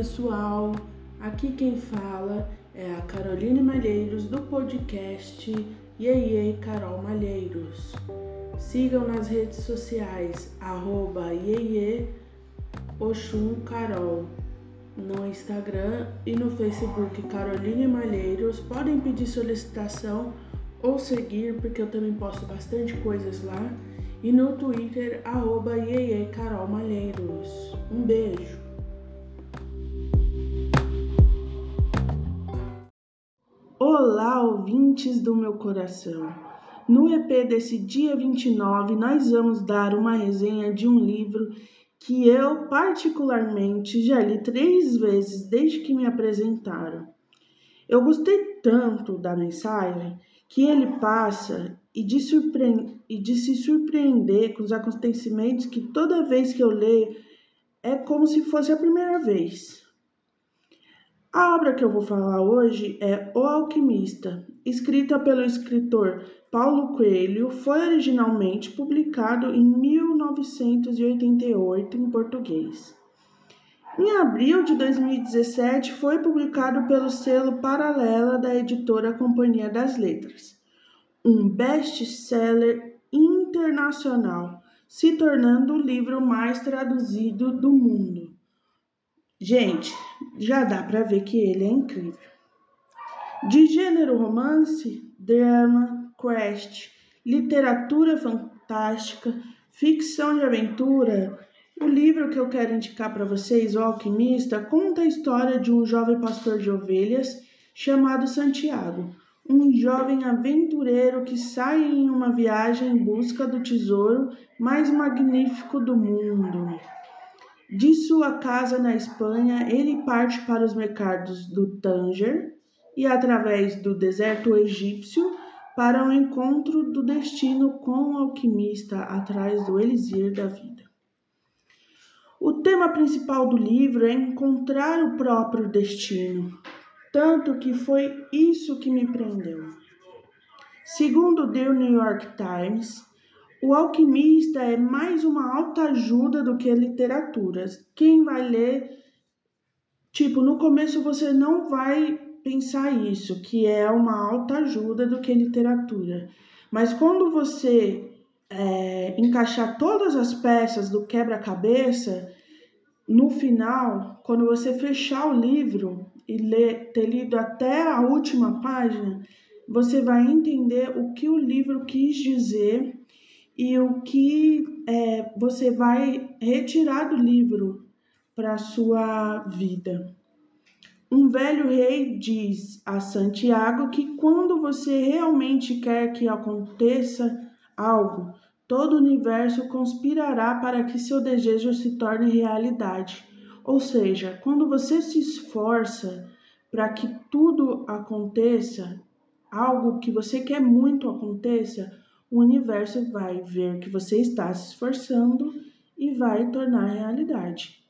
pessoal, aqui quem fala é a Caroline Malheiros do podcast Iê Carol Malheiros. Sigam nas redes sociais, arroba Iê Oxum Carol, no Instagram e no Facebook Caroline Malheiros. Podem pedir solicitação ou seguir, porque eu também posto bastante coisas lá. E no Twitter, arroba Carol Malheiros. Um beijo! Olá, ouvintes do meu coração! No EP desse dia 29, nós vamos dar uma resenha de um livro que eu, particularmente, já li três vezes desde que me apresentaram. Eu gostei tanto da mensagem que ele passa e de, e de se surpreender com os acontecimentos que toda vez que eu leio é como se fosse a primeira vez. A obra que eu vou falar hoje é O Alquimista, escrita pelo escritor Paulo Coelho, foi originalmente publicado em 1988 em português. Em abril de 2017, foi publicado pelo selo Paralela da editora Companhia das Letras, um best-seller internacional, se tornando o livro mais traduzido do mundo. Gente, já dá para ver que ele é incrível. De gênero romance, drama, quest, literatura fantástica, ficção de aventura, o livro que eu quero indicar para vocês, O Alquimista, conta a história de um jovem pastor de ovelhas chamado Santiago, um jovem aventureiro que sai em uma viagem em busca do tesouro mais magnífico do mundo. De sua casa na Espanha, ele parte para os mercados do Tanger e, através do deserto egípcio, para o encontro do destino com o alquimista atrás do elixir da vida. O tema principal do livro é encontrar o próprio destino, tanto que foi isso que me prendeu. Segundo o The New York Times, o Alquimista é mais uma autoajuda do que literatura. Quem vai ler, tipo, no começo você não vai pensar isso, que é uma autoajuda do que literatura. Mas quando você é, encaixar todas as peças do quebra-cabeça, no final, quando você fechar o livro e ler, ter lido até a última página, você vai entender o que o livro quis dizer e o que é, você vai retirar do livro para a sua vida. Um velho rei diz a Santiago que quando você realmente quer que aconteça algo, todo o universo conspirará para que seu desejo se torne realidade. Ou seja, quando você se esforça para que tudo aconteça, algo que você quer muito aconteça, o universo vai ver que você está se esforçando e vai tornar realidade.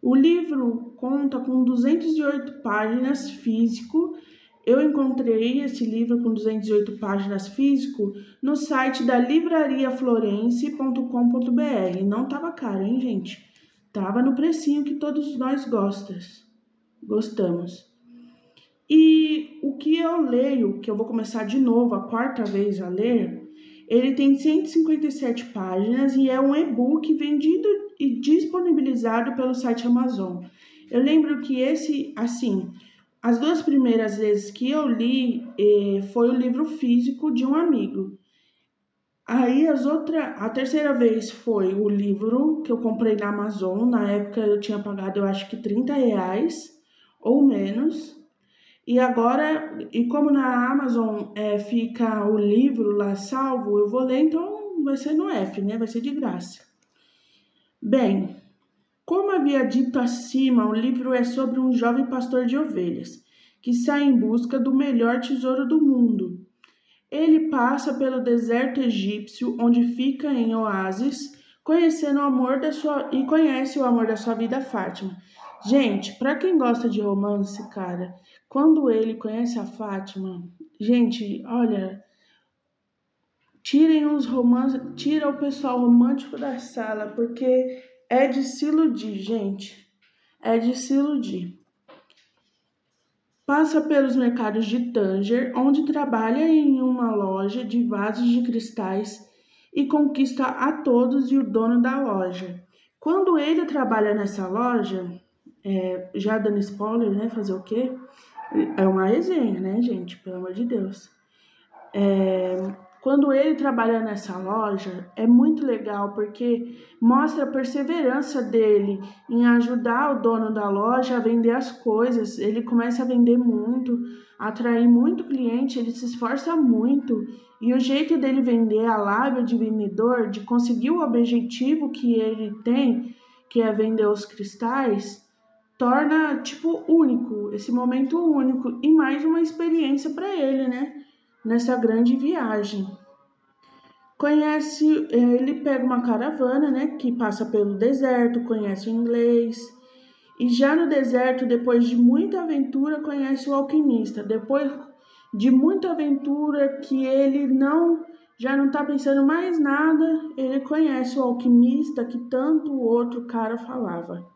O livro conta com 208 páginas físico. Eu encontrei esse livro com 208 páginas físico no site da livrariaflorence.com.br. Não estava caro, hein, gente? Tava no precinho que todos nós gostas, gostamos. E o que eu leio, que eu vou começar de novo, a quarta vez a ler, ele tem 157 páginas e é um e-book vendido e disponibilizado pelo site Amazon. Eu lembro que esse, assim, as duas primeiras vezes que eu li eh, foi o livro físico de um amigo. Aí as outras, a terceira vez foi o livro que eu comprei na Amazon. Na época eu tinha pagado, eu acho que 30 reais ou menos. E agora, e como na Amazon é, fica o livro lá salvo, eu vou ler, então vai ser no F, né? Vai ser de graça. Bem, como havia dito acima, o livro é sobre um jovem pastor de ovelhas que sai em busca do melhor tesouro do mundo. Ele passa pelo deserto egípcio, onde fica em oásis, conhecendo o amor da sua e conhece o amor da sua vida, Fátima. Gente, para quem gosta de romance, cara, quando ele conhece a Fátima, gente, olha, tirem os romances, tira o pessoal romântico da sala, porque é de se iludir, gente. é de se iludir. Passa pelos mercados de Tanger, onde trabalha em uma loja de vasos de cristais e conquista a todos e o dono da loja. Quando ele trabalha nessa loja, é, já dando spoiler, né? Fazer o quê? É uma resenha, né, gente? Pelo amor de Deus. É, quando ele trabalha nessa loja, é muito legal porque mostra a perseverança dele em ajudar o dono da loja a vender as coisas. Ele começa a vender muito, atrair muito cliente, ele se esforça muito. E o jeito dele vender, a lábia de vendedor, de conseguir o objetivo que ele tem, que é vender os cristais, torna tipo único, esse momento único e mais uma experiência para ele, né? nessa grande viagem. Conhece, ele pega uma caravana, né, que passa pelo deserto, conhece o inglês. E já no deserto, depois de muita aventura, conhece o alquimista. Depois de muita aventura que ele não já não tá pensando mais nada, ele conhece o alquimista que tanto o outro cara falava.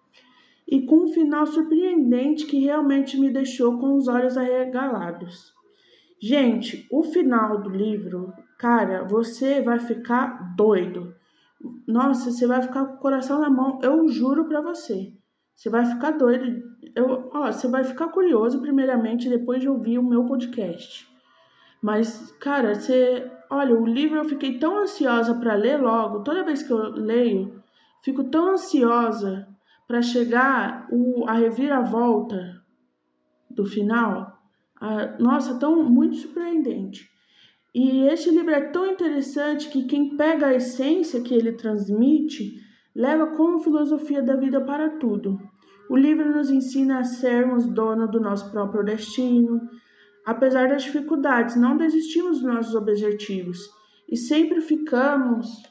E com um final surpreendente que realmente me deixou com os olhos arregalados. Gente, o final do livro, cara, você vai ficar doido. Nossa, você vai ficar com o coração na mão, eu juro pra você. Você vai ficar doido. Eu, ó, você vai ficar curioso primeiramente depois de ouvir o meu podcast. Mas, cara, você, olha, o livro eu fiquei tão ansiosa para ler logo. Toda vez que eu leio, fico tão ansiosa para chegar o, a reviravolta do final ah, nossa, tão muito surpreendente. E esse livro é tão interessante que quem pega a essência que ele transmite leva como filosofia da vida para tudo. O livro nos ensina a sermos dono do nosso próprio destino. Apesar das dificuldades, não desistimos dos nossos objetivos e sempre ficamos,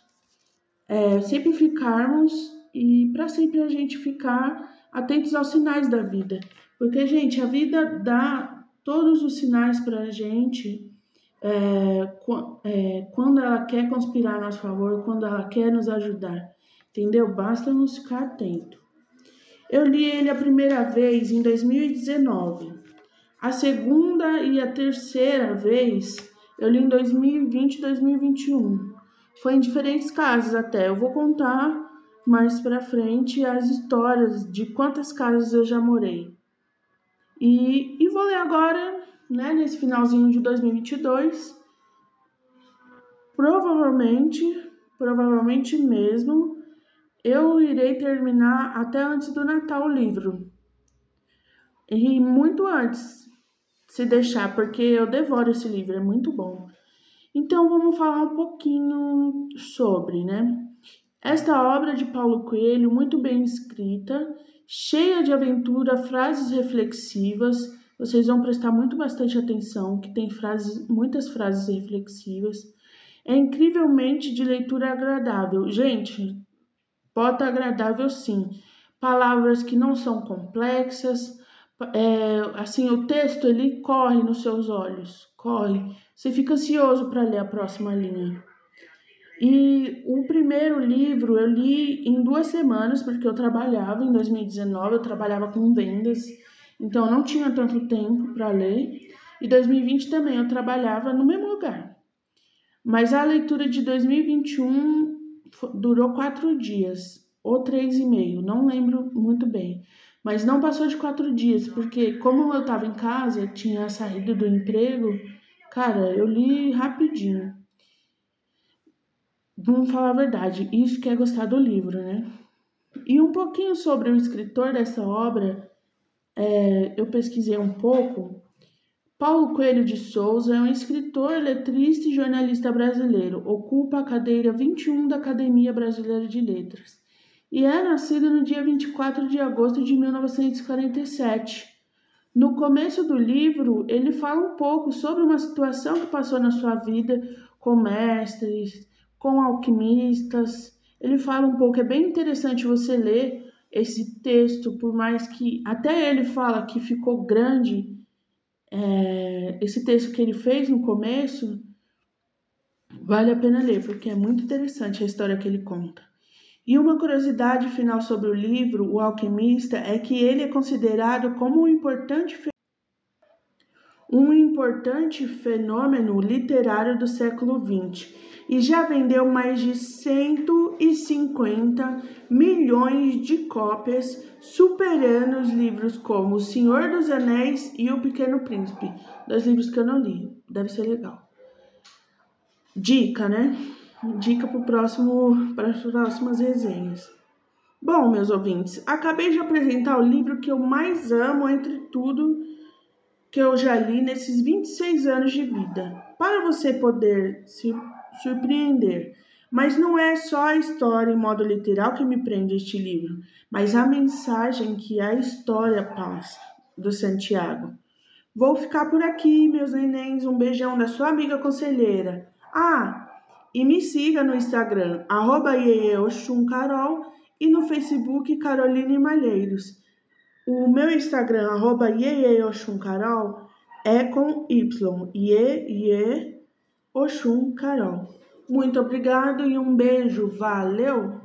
é, sempre ficarmos e para sempre a gente ficar atentos aos sinais da vida, porque gente, a vida dá todos os sinais para a gente é, é, quando ela quer conspirar a nosso favor, quando ela quer nos ajudar, entendeu? Basta nos ficar atento. Eu li ele a primeira vez em 2019. A segunda e a terceira vez eu li em 2020 e 2021. Foi em diferentes casas até. Eu vou contar mais para frente as histórias de quantas casas eu já morei. E, e vou ler agora, né, nesse finalzinho de 2022. Provavelmente, provavelmente mesmo, eu irei terminar até antes do Natal o livro. E muito antes, se deixar, porque eu devoro esse livro, é muito bom. Então vamos falar um pouquinho sobre, né? Esta obra de Paulo Coelho, muito bem escrita, cheia de aventura, frases reflexivas. Vocês vão prestar muito bastante atenção, que tem frases, muitas frases reflexivas. É incrivelmente de leitura agradável. Gente, bota agradável sim. Palavras que não são complexas. É, assim, o texto ele corre nos seus olhos, corre. Você fica ansioso para ler a próxima linha. E o primeiro livro eu li em duas semanas, porque eu trabalhava em 2019, eu trabalhava com vendas, então eu não tinha tanto tempo para ler. E 2020 também eu trabalhava no mesmo lugar. Mas a leitura de 2021 durou quatro dias, ou três e meio, não lembro muito bem. Mas não passou de quatro dias, porque como eu estava em casa, tinha saído do emprego, cara, eu li rapidinho. Vamos falar a verdade, isso que é gostar do livro, né? E um pouquinho sobre o escritor dessa obra, é, eu pesquisei um pouco. Paulo Coelho de Souza é um escritor, letrista e jornalista brasileiro. Ocupa a cadeira 21 da Academia Brasileira de Letras. E é nascido no dia 24 de agosto de 1947. No começo do livro, ele fala um pouco sobre uma situação que passou na sua vida com mestres, com alquimistas. Ele fala um pouco, é bem interessante você ler esse texto, por mais que até ele fala que ficou grande, é, esse texto que ele fez no começo, vale a pena ler, porque é muito interessante a história que ele conta. E uma curiosidade final sobre o livro O Alquimista é que ele é considerado como um importante um importante fenômeno literário do século XX e já vendeu mais de 150 milhões de cópias, superando os livros como O Senhor dos Anéis e O Pequeno Príncipe, dois livros que eu não li, deve ser legal. Dica, né? Dica para próximo, para as próximas resenhas. Bom, meus ouvintes, acabei de apresentar o livro que eu mais amo entre tudo que eu já li nesses 26 anos de vida, para você poder se surpreender. Mas não é só a história em modo literal que me prende este livro, mas a mensagem que a história passa do Santiago. Vou ficar por aqui, meus nenéns. Um beijão da sua amiga conselheira. Ah, e me siga no Instagram, arroba e no Facebook Caroline Malheiros. O meu Instagram, arroba Carol, é com Y, Iê, Iê, Oxum Carol. Muito obrigado e um beijo. Valeu!